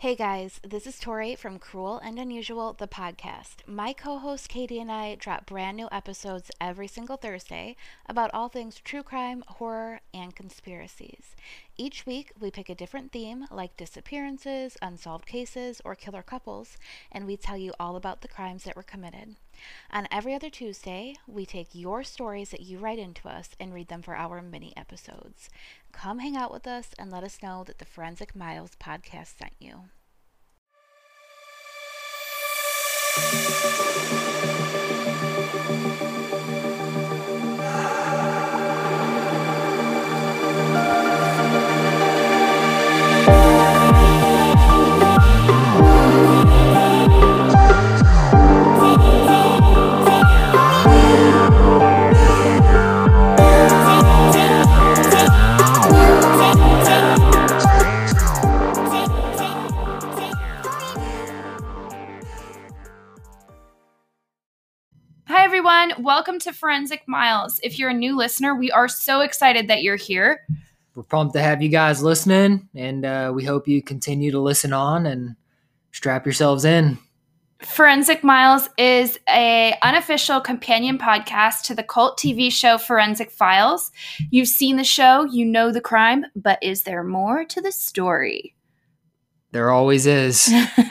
Hey guys, this is Tori from Cruel and Unusual, the podcast. My co host Katie and I drop brand new episodes every single Thursday about all things true crime, horror, and conspiracies. Each week, we pick a different theme, like disappearances, unsolved cases, or killer couples, and we tell you all about the crimes that were committed. On every other Tuesday, we take your stories that you write into us and read them for our mini episodes. Come hang out with us and let us know that the Forensic Myles podcast sent you. Hi, to Forensic Myles. If you're a new listener, we are so excited that you're here. We're pumped to have you guys listening, and uh, we hope you continue to listen on and strap yourselves in. Forensic Myles is a unofficial companion podcast to the cult TV show Forensic Files. You've seen the show, you know the crime, but is there more to the story? There always is.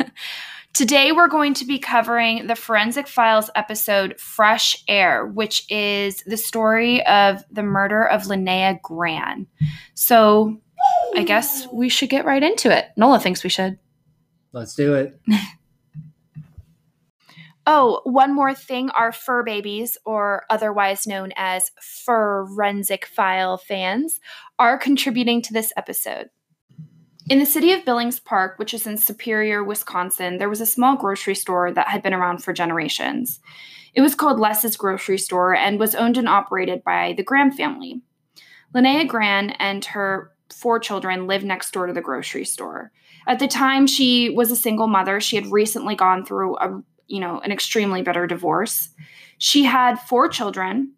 Today, we're going to be covering the Forensic Files episode Fresh Air, which is the story of the murder of Linnea Gran. So, I guess we should get right into it. Nola thinks we should. Let's do it. Oh, one more thing our fur babies, or otherwise known as forensic file fans, are contributing to this episode. In the city of Billings Park, which is in Superior, Wisconsin, there was a small grocery store that had been around for generations. It was called Les's Grocery Store and was owned and operated by the Gran family. Linnea Gran and her four children lived next door to the grocery store. At the time she was a single mother, she had recently gone through a you know, an extremely bitter divorce. She had four children,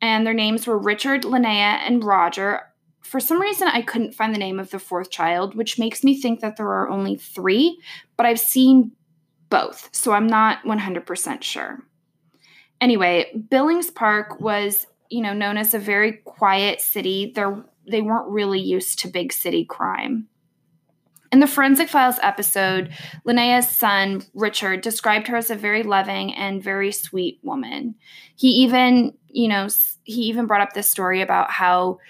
and their names were Richard, Linnea, and Roger. For some reason, I couldn't find the name of the fourth child, which makes me think that there are only three, but I've seen both, so I'm not 100% sure. Anyway, Billings Park was, you know, known as a very quiet city. They're, they weren't really used to big city crime. In the Forensic Files episode, Linnea's son, Richard, described her as a very loving and very sweet woman. He even, you know, he even brought up this story about how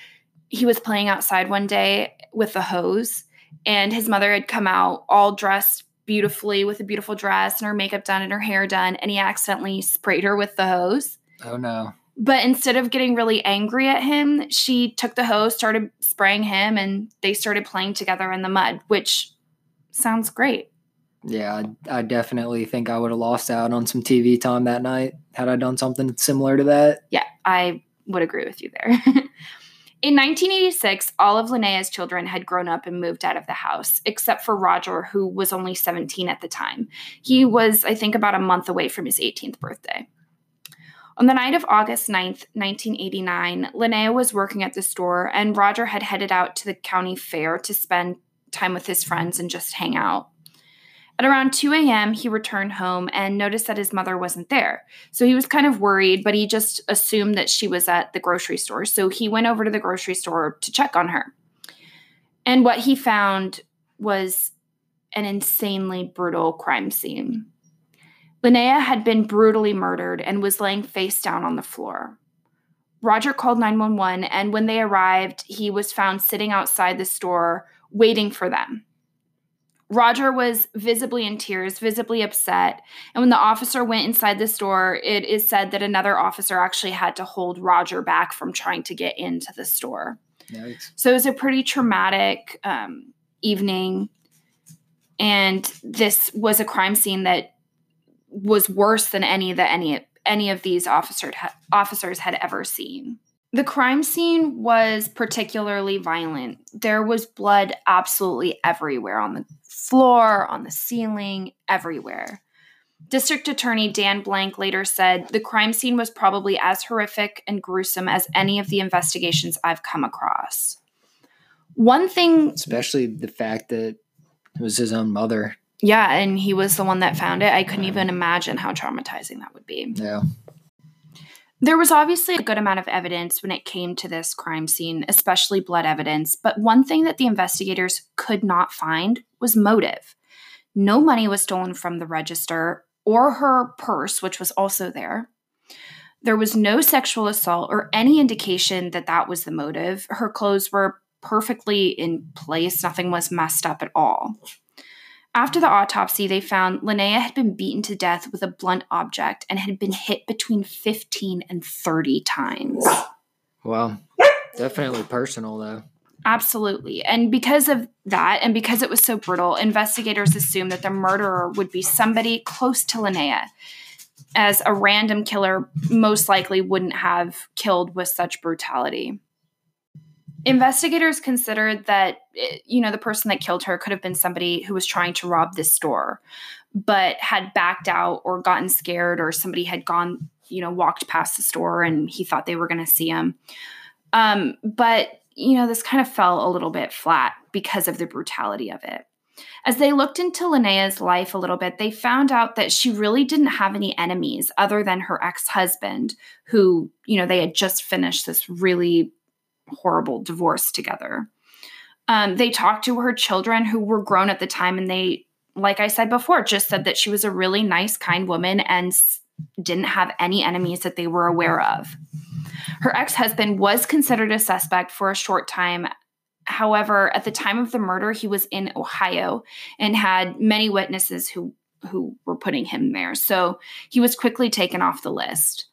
he was playing outside one day with a hose and his mother had come out all dressed beautifully with a beautiful dress and her makeup done and her hair done and he accidentally sprayed her with the hose. Oh no. But instead of getting really angry at him, she took the hose, started spraying him, and they started playing together in the mud, which sounds great. Yeah, I, I definitely think I would have lost out on some TV time that night had I done something similar to that. Yeah, I would agree with you there. In 1986, all of Linnea's children had grown up and moved out of the house, except for Roger, who was only 17 at the time. He was, I think, about a month away from his 18th birthday. On the night of August 9th, 1989, Linnea was working at the store, and Roger had headed out to the county fair to spend time with his friends and just hang out. At around 2 a.m., he returned home and noticed that his mother wasn't there. So he was kind of worried, but he just assumed that she was at the grocery store. So he went over to the grocery store to check on her. And what he found was an insanely brutal crime scene. Linnea had been brutally murdered and was laying face down on the floor. Roger called 911, and when they arrived, he was found sitting outside the store waiting for them. Roger was visibly in tears, visibly upset. And when the officer went inside the store, it is said that another officer actually had to hold Roger back from trying to get into the store. Yikes. So it was a pretty traumatic um, evening. And this was a crime scene that was worse than any that any any of these officers officers had ever seen. The crime scene was particularly violent. There was blood absolutely everywhere on the floor, on the ceiling, everywhere. District Attorney Dan Blank later said the crime scene was probably as horrific and gruesome as any of the investigations I've come across. One thing, Especially the fact that It was his own mother. Yeah, and he was the one that found it. I couldn't even imagine how traumatizing that would be. Yeah. There was obviously a good amount of evidence when it came to this crime scene, especially blood evidence, but one thing that the investigators could not find was motive. No money was stolen from the register or her purse, which was also there. There was no sexual assault or any indication that that was the motive. Her clothes were perfectly in place, nothing was messed up at all. After the autopsy, they found Linnea had been beaten to death with a blunt object and had been hit between 15 and 30 times. Well, definitely personal though. Absolutely. And because of that, and because it was so brutal, investigators assumed that the murderer would be somebody close to Linnea, as a random killer most likely wouldn't have killed with such brutality. Investigators considered that, eh, you know, the person that killed her could have been somebody who was trying to rob this store, but had backed out or gotten scared, or somebody had gone, you know, walked past the store and he thought they were going to see him. Um, but, you know, this kind of fell a little bit flat because of the brutality of it. As they looked into Linnea's life a little bit, they found out that she really didn't have any enemies other than her ex husband, who, you know, they had just finished this really horrible divorce together. Um, they talked to her children who were grown at the time, and they, like I said before, just said that she was a really nice, kind woman and didn't have any enemies that they were aware of. Her ex husband was considered a suspect for a short time. However, at the time of the murder, he was in Ohio and had many witnesses who, who were putting him there. So he was quickly taken off the list.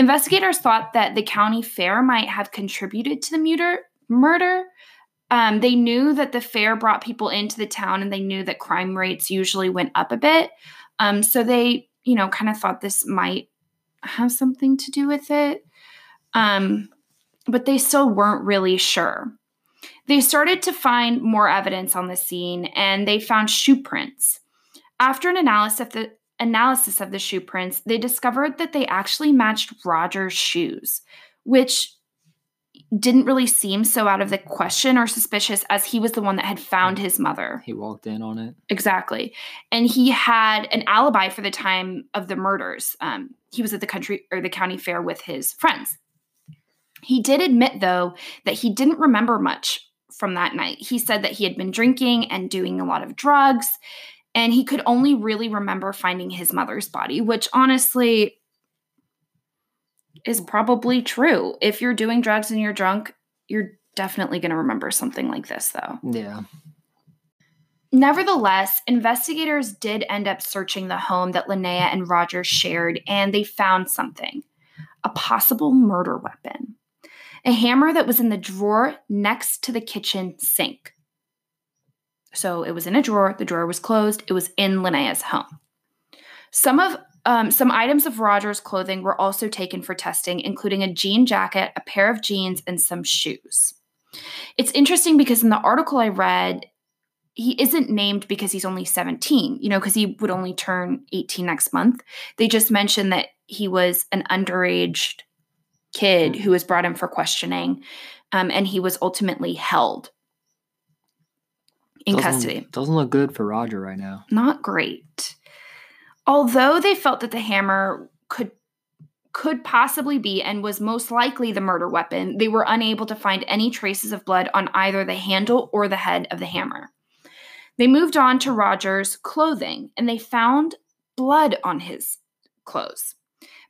Investigators thought that the county fair might have contributed to the murder. murder. Um, they knew that the fair brought people into the town and they knew that crime rates usually went up a bit. Um, so they, you know, kind of thought this might have something to do with it. Um, but they still weren't really sure. They started to find more evidence on the scene and they found shoe prints. After an analysis of the analysis of the shoe prints, they discovered that they actually matched Roger's shoes, which didn't really seem so out of the question or suspicious as he was the one that had found his mother. He walked in on it. Exactly. And he had an alibi for the time of the murders. Um, he was at the country or the county fair with his friends. He did admit, though, that he didn't remember much from that night. He said that he had been drinking and doing a lot of drugs and he could only really remember finding his mother's body, which honestly is probably true. If you're doing drugs and you're drunk, you're definitely going to remember something like this, though. Yeah. Nevertheless, investigators did end up searching the home that Linnea and Roger shared, and they found something a possible murder weapon. A hammer that was in the drawer next to the kitchen sink. So it was in a drawer. The drawer was closed. It was in Linnea's home. Some of um, some items of Roger's clothing were also taken for testing, including a jean jacket, a pair of jeans, and some shoes. It's interesting because in the article I read, he isn't named because he's only 17, you know, because he would only turn 18 next month. They just mentioned that he was an underage kid who was brought in for questioning, um, and he was ultimately held in doesn't, custody. Doesn't look good for Roger right now. Not great. Although they felt that the hammer could could possibly be and was most likely the murder weapon, they were unable to find any traces of blood on either the handle or the head of the hammer. They moved on to Roger's clothing and they found blood on his clothes.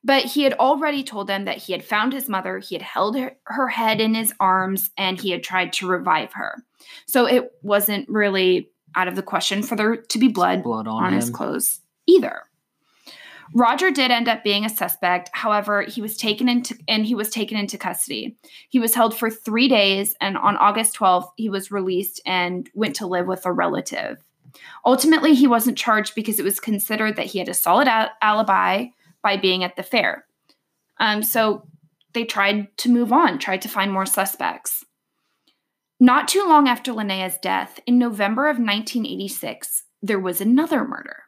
But he had already told them that he had found his mother, he had held her, her head in his arms, and he had tried to revive her. So it wasn't really out of the question for there to be blood, blood on, on his clothes either. Roger did end up being a suspect. However, he was taken into and he was taken into custody. He was held for 3 days and on August 12th he was released and went to live with a relative. Ultimately, he wasn't charged because it was considered that he had a solid al- alibi by being at the fair. Um, so they tried to move on, tried to find more suspects. Not too long after Linnea's death, in November of 1986, there was another murder.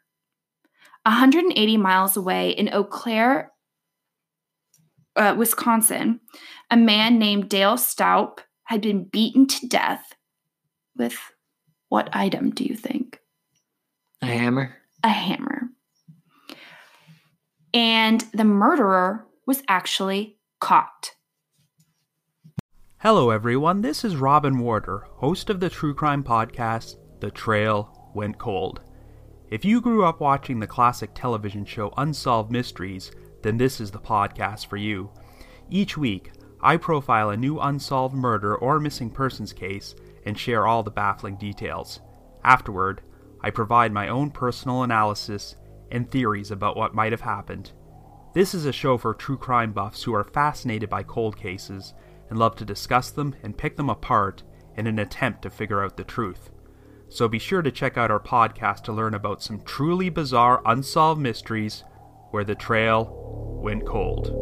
180 miles away in Eau Claire, uh, Wisconsin, a man named Dale Staup had been beaten to death with What item do you think? A hammer. A hammer. And the murderer was actually caught. Hello, everyone. This is Robin Warder, host of the true crime podcast, The Trail Went Cold. If you grew up watching the classic television show Unsolved Mysteries, then this is the podcast for you. Each week, I profile a new unsolved murder or missing persons case and share all the baffling details. Afterward, I provide my own personal analysis and theories about what might have happened. This is a show for true crime buffs who are fascinated by cold cases and love to discuss them and pick them apart in an attempt to figure out the truth. So be sure to check out our podcast to learn about some truly bizarre unsolved mysteries where the trail went cold.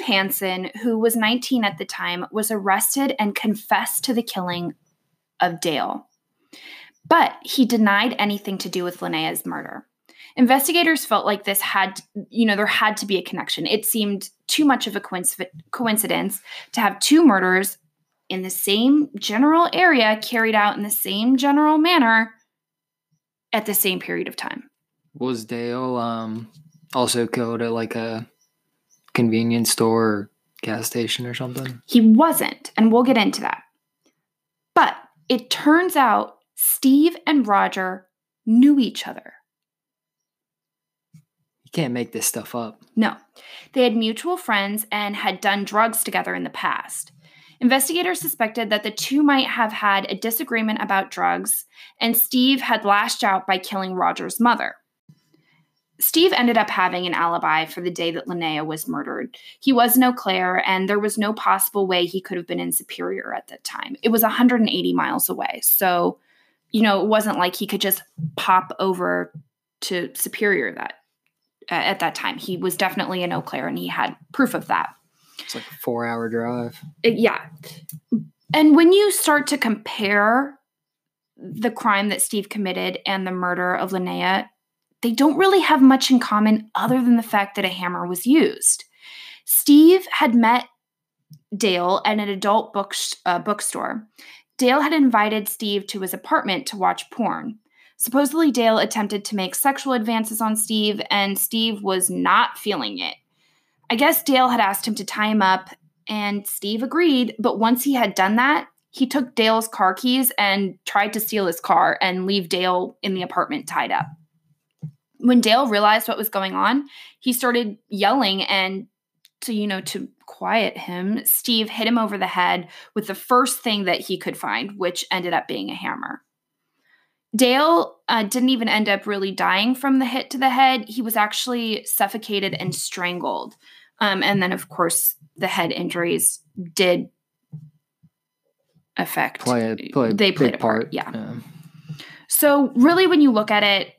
Steve Hansen, who was 19 at the time, was arrested and confessed to the killing of Dale. But he denied anything to do with Linnea's murder. Investigators felt like this had, you know, there had to be a connection. It seemed too much of a coincidence to have two murders in the same general area carried out in the same general manner at the same period of time. Was Dale um, also killed at like a convenience store or gas station or something? He wasn't, and we'll get into that. But it turns out Steve and Roger knew each other. You can't make this stuff up. No. They had mutual friends and had done drugs together in the past. Investigators suspected that the two might have had a disagreement about drugs, and Steve had lashed out by killing Roger's mother. Steve ended up having an alibi for the day that Linnea was murdered. He was in Eau Claire, and there was no possible way he could have been in Superior at that time. It was 180 miles away. So, you know, it wasn't like he could just pop over to Superior that uh, at that time. He was definitely in Eau Claire, and he had proof of that. It's like a four hour drive. Uh, yeah. And when you start to compare the crime that Steve committed and the murder of Linnea, they don't really have much in common other than the fact that a hammer was used. Steve had met Dale at an adult book, uh, bookstore. Dale had invited Steve to his apartment to watch porn. Supposedly, Dale attempted to make sexual advances on Steve, and Steve was not feeling it. I guess Dale had asked him to tie him up, and Steve agreed, but once he had done that, he took Dale's car keys and tried to steal his car and leave Dale in the apartment tied up when Dale realized what was going on, he started yelling and to you know to quiet him, Steve hit him over the head with the first thing that he could find, which ended up being a hammer. Dale uh, didn't even end up really dying from the hit to the head. He was actually suffocated and strangled. Um, and then, of course, the head injuries did affect. Play, play they played a part. part. Yeah. yeah. So, really, when you look at it,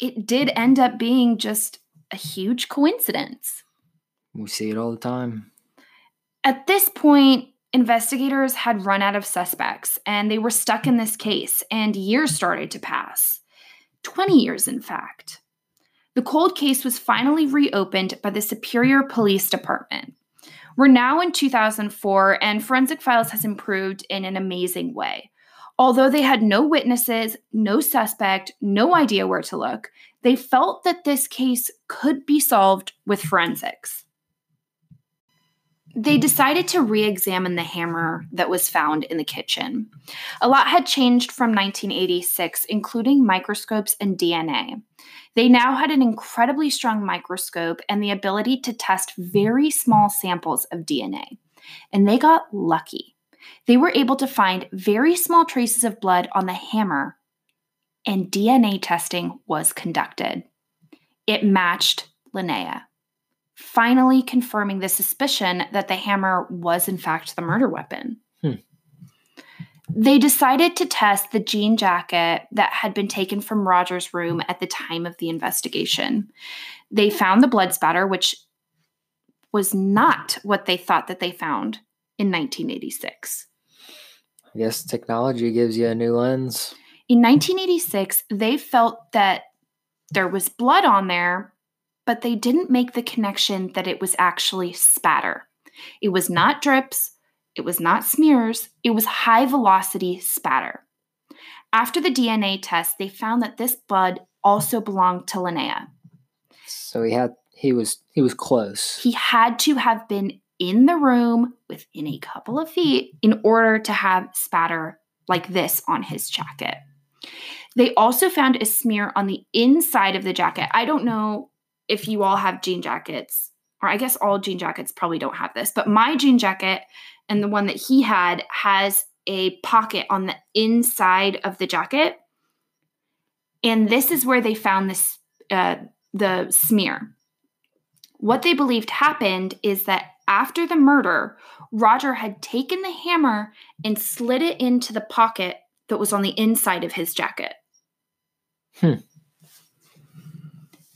it did end up being just a huge coincidence. We see it all the time. At this point, investigators had run out of suspects and they were stuck in this case, and years started to pass 20 years, in fact. The cold case was finally reopened by the Superior Police Department. We're now in 2004, and Forensic Files has improved in an amazing way. Although they had no witnesses, no suspect, no idea where to look, they felt that this case could be solved with forensics. They decided to re examine the hammer that was found in the kitchen. A lot had changed from 1986, including microscopes and DNA. They now had an incredibly strong microscope and the ability to test very small samples of DNA. And they got lucky they were able to find very small traces of blood on the hammer, and DNA testing was conducted. It matched Linnea, finally confirming the suspicion that the hammer was, in fact, the murder weapon. Hmm. They decided to test the jean jacket that had been taken from Roger's room at the time of the investigation. They found the blood spatter, which was not what they thought that they found in 1986. I guess technology gives you a new lens. In 1986, they felt that there was blood on there, but they didn't make the connection that it was actually spatter. It was not drips, it was not smears, it was high velocity spatter. After the DNA test, they found that this blood also belonged to Linnea. So he had he was he was close. He had to have been in the room within a couple of feet in order to have spatter like this on his jacket. They also found a smear on the inside of the jacket. I don't know if you all have jean jackets, or I guess all jean jackets probably don't have this, but my jean jacket and the one that he had has a pocket on the inside of the jacket. And this is where they found this uh, the smear. What they believed happened is that after the murder, Roger had taken the hammer and slid it into the pocket that was on the inside of his jacket. Hmm.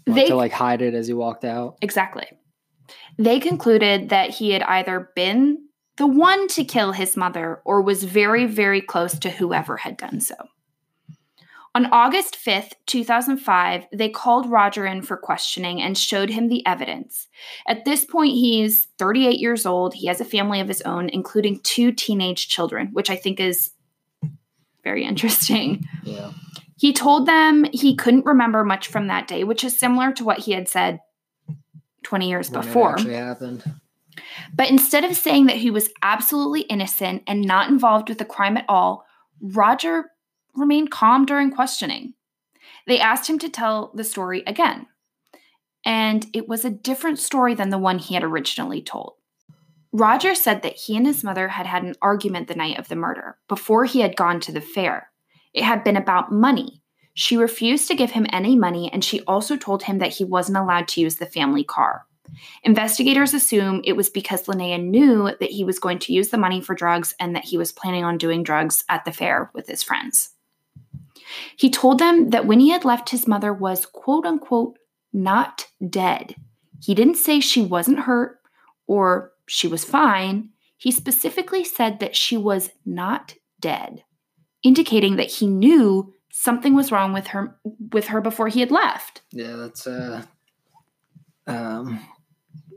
They to like hide it as he walked out. Exactly. They concluded that he had either been the one to kill his mother or was very, very close to whoever had done so. On August 5th, 2005, they called Roger in for questioning and showed him the evidence. At this point, he's 38 years old. He has a family of his own, including two teenage children, which I think is very interesting. Yeah. He told them he couldn't remember much from that day, which is similar to what he had said 20 years When before. actually happened. But instead of saying that he was absolutely innocent and not involved with the crime at all, Roger remained calm during questioning. They asked him to tell the story again, and it was a different story than the one he had originally told. Roger said that he and his mother had had an argument the night of the murder, before he had gone to the fair. It had been about money. She refused to give him any money, and she also told him that he wasn't allowed to use the family car. Investigators assume it was because Linnea knew that he was going to use the money for drugs and that he was planning on doing drugs at the fair with his friends. He told them that when he had left, his mother was quote unquote not dead. He didn't say she wasn't hurt or she was fine. He specifically said that she was not dead, indicating that he knew something was wrong with her with her before he had left. Yeah, that's uh um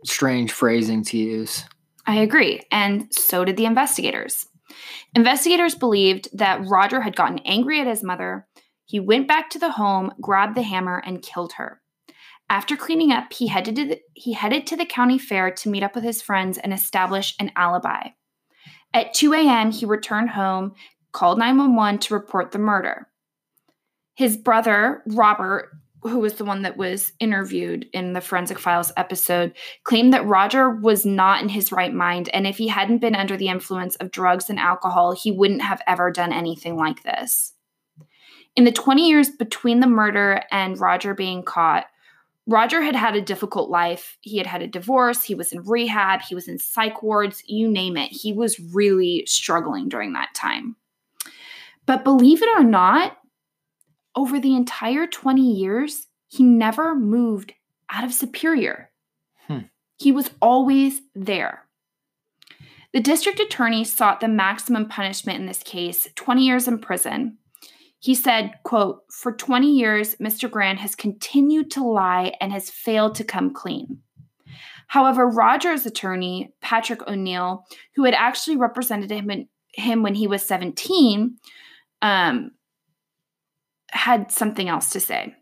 strange phrasing to use. I agree, and so did the investigators. Investigators believed that Roger had gotten angry at his mother. He went back to the home, grabbed the hammer, and killed her. After cleaning up, he headed to the, he headed to the county fair to meet up with his friends and establish an alibi. At 2 a.m., he returned home, called 911 to report the murder. His brother, Robert, who was the one that was interviewed in the Forensic Files episode, claimed that Roger was not in his right mind, and if he hadn't been under the influence of drugs and alcohol, he wouldn't have ever done anything like this. In the 20 years between the murder and Roger being caught, Roger had had a difficult life. He had had a divorce, he was in rehab, he was in psych wards, you name it. He was really struggling during that time. But believe it or not, over the entire 20 years, he never moved out of Superior. Hmm. He was always there. The district attorney sought the maximum punishment in this case 20 years in prison. He said, quote, For 20 years, Mr. Gran has continued to lie and has failed to come clean. However, Roger's attorney, Patrick O'Neill, who had actually represented him, in, him when he was 17, um, had something else to say.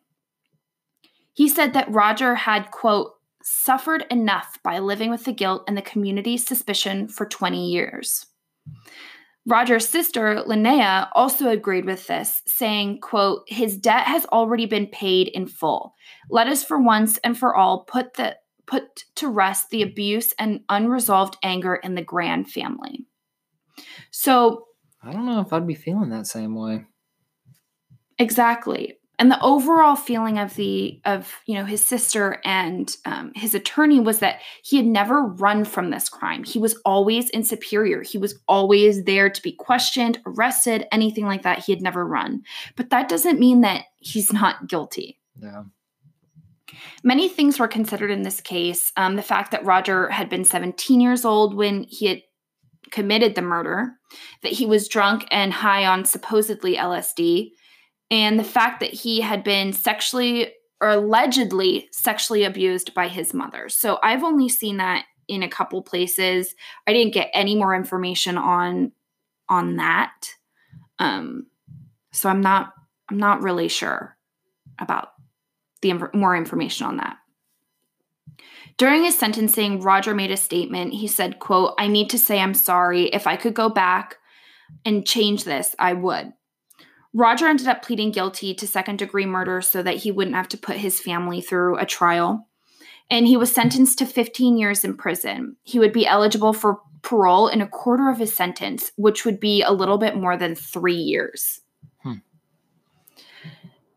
He said that Roger had, quote, suffered enough by living with the guilt and the community's suspicion for 20 years. Roger's sister, Linnea, also agreed with this, saying, quote, his debt has already been paid in full. Let us for once and for all put the put to rest the abuse and unresolved anger in the Gran family. So I don't know if I'd be feeling that same way. Exactly. And the overall feeling of the of you know his sister and um, his attorney was that he had never run from this crime. He was always in superior. He was always there to be questioned, arrested, anything like that. He had never run. But that doesn't mean that he's not guilty. Yeah. Many things were considered in this case. Um, the fact that Roger had been 17 years old when he had committed the murder, that he was drunk and high on supposedly LSD, and the fact that he had been sexually or allegedly sexually abused by his mother. So I've only seen that in a couple places. I didn't get any more information on on that. Um, so I'm not I'm not really sure about the more information on that. During his sentencing, Roger made a statement. He said, quote, I need to say I'm sorry. If I could go back and change this, I would. Roger ended up pleading guilty to second degree murder so that he wouldn't have to put his family through a trial. And he was sentenced to 15 years in prison. He would be eligible for parole in a quarter of his sentence, which would be a little bit more than three years. Hmm.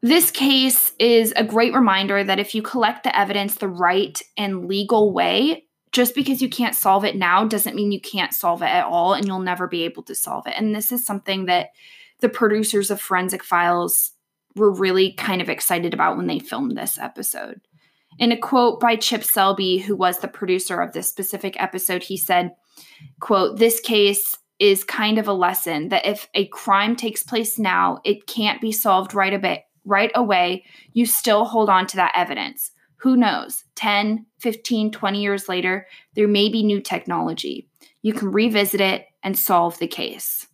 This case is a great reminder that if you collect the evidence the right and legal way, just because you can't solve it now doesn't mean you can't solve it at all and you'll never be able to solve it. And this is something that the producers of Forensic Files were really kind of excited about when they filmed this episode. In a quote by Chip Selby, who was the producer of this specific episode, he said, quote, this case is kind of a lesson that if a crime takes place now, it can't be solved right away, right away. You still hold on to that evidence. Who knows? 10, 15, 20 years later, there may be new technology. You can revisit it and solve the case.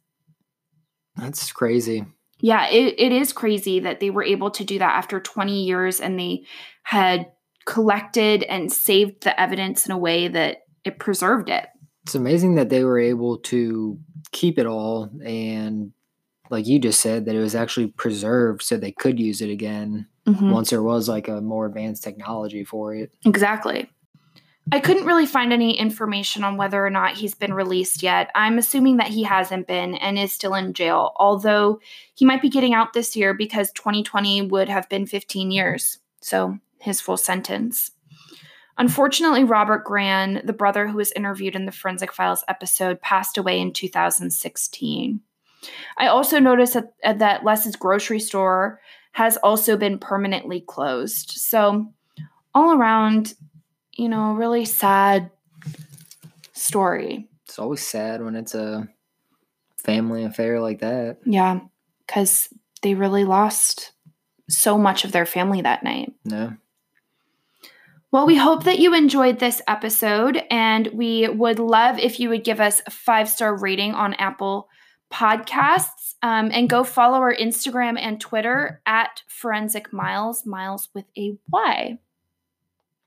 That's crazy. Yeah, it, it is crazy that they were able to do that after 20 years and they had collected and saved the evidence in a way that it preserved it. It's amazing that they were able to keep it all and like you just said that it was actually preserved so they could use it again mm-hmm. once there was like a more advanced technology for it. Exactly. I couldn't really find any information on whether or not he's been released yet. I'm assuming that he hasn't been and is still in jail, although he might be getting out this year because 2020 would have been 15 years. So his full sentence. Unfortunately, Robert Gran, the brother who was interviewed in the Forensic Files episode, passed away in 2016. I also noticed that, uh, that Les's grocery store has also been permanently closed. So, all around, you know, really sad story. It's always sad when it's a family affair like that. Yeah, because they really lost so much of their family that night. No. Well, we hope that you enjoyed this episode, and we would love if you would give us a five star rating on Apple Podcasts um, and go follow our Instagram and Twitter at Forensic Myles, Myles with a Y.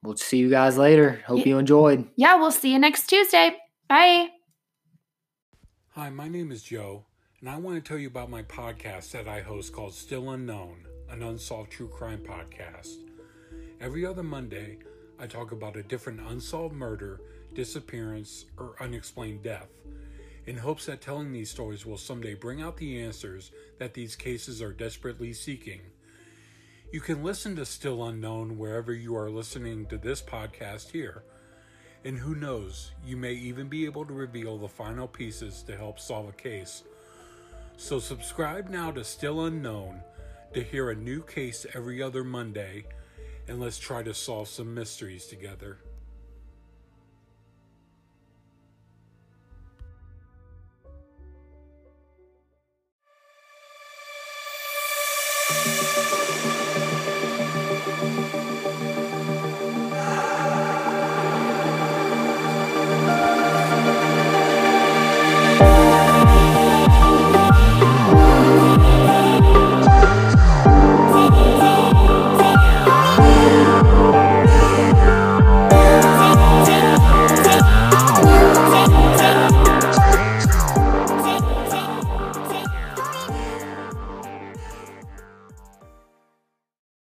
We'll see you guys later. Hope you enjoyed. Yeah, we'll see you next Tuesday. Bye. Hi, my name is Joe, and I want to tell you about my podcast that I host called Still Unknown, an unsolved true crime podcast. Every other Monday, I talk about a different unsolved murder, disappearance, or unexplained death, in hopes that telling these stories will someday bring out the answers that these cases are desperately seeking. You can listen to Still Unknown wherever you are listening to this podcast here. And who knows, you may even be able to reveal the final pieces to help solve a case. So subscribe now to Still Unknown to hear a new case every other Monday, and let's try to solve some mysteries together.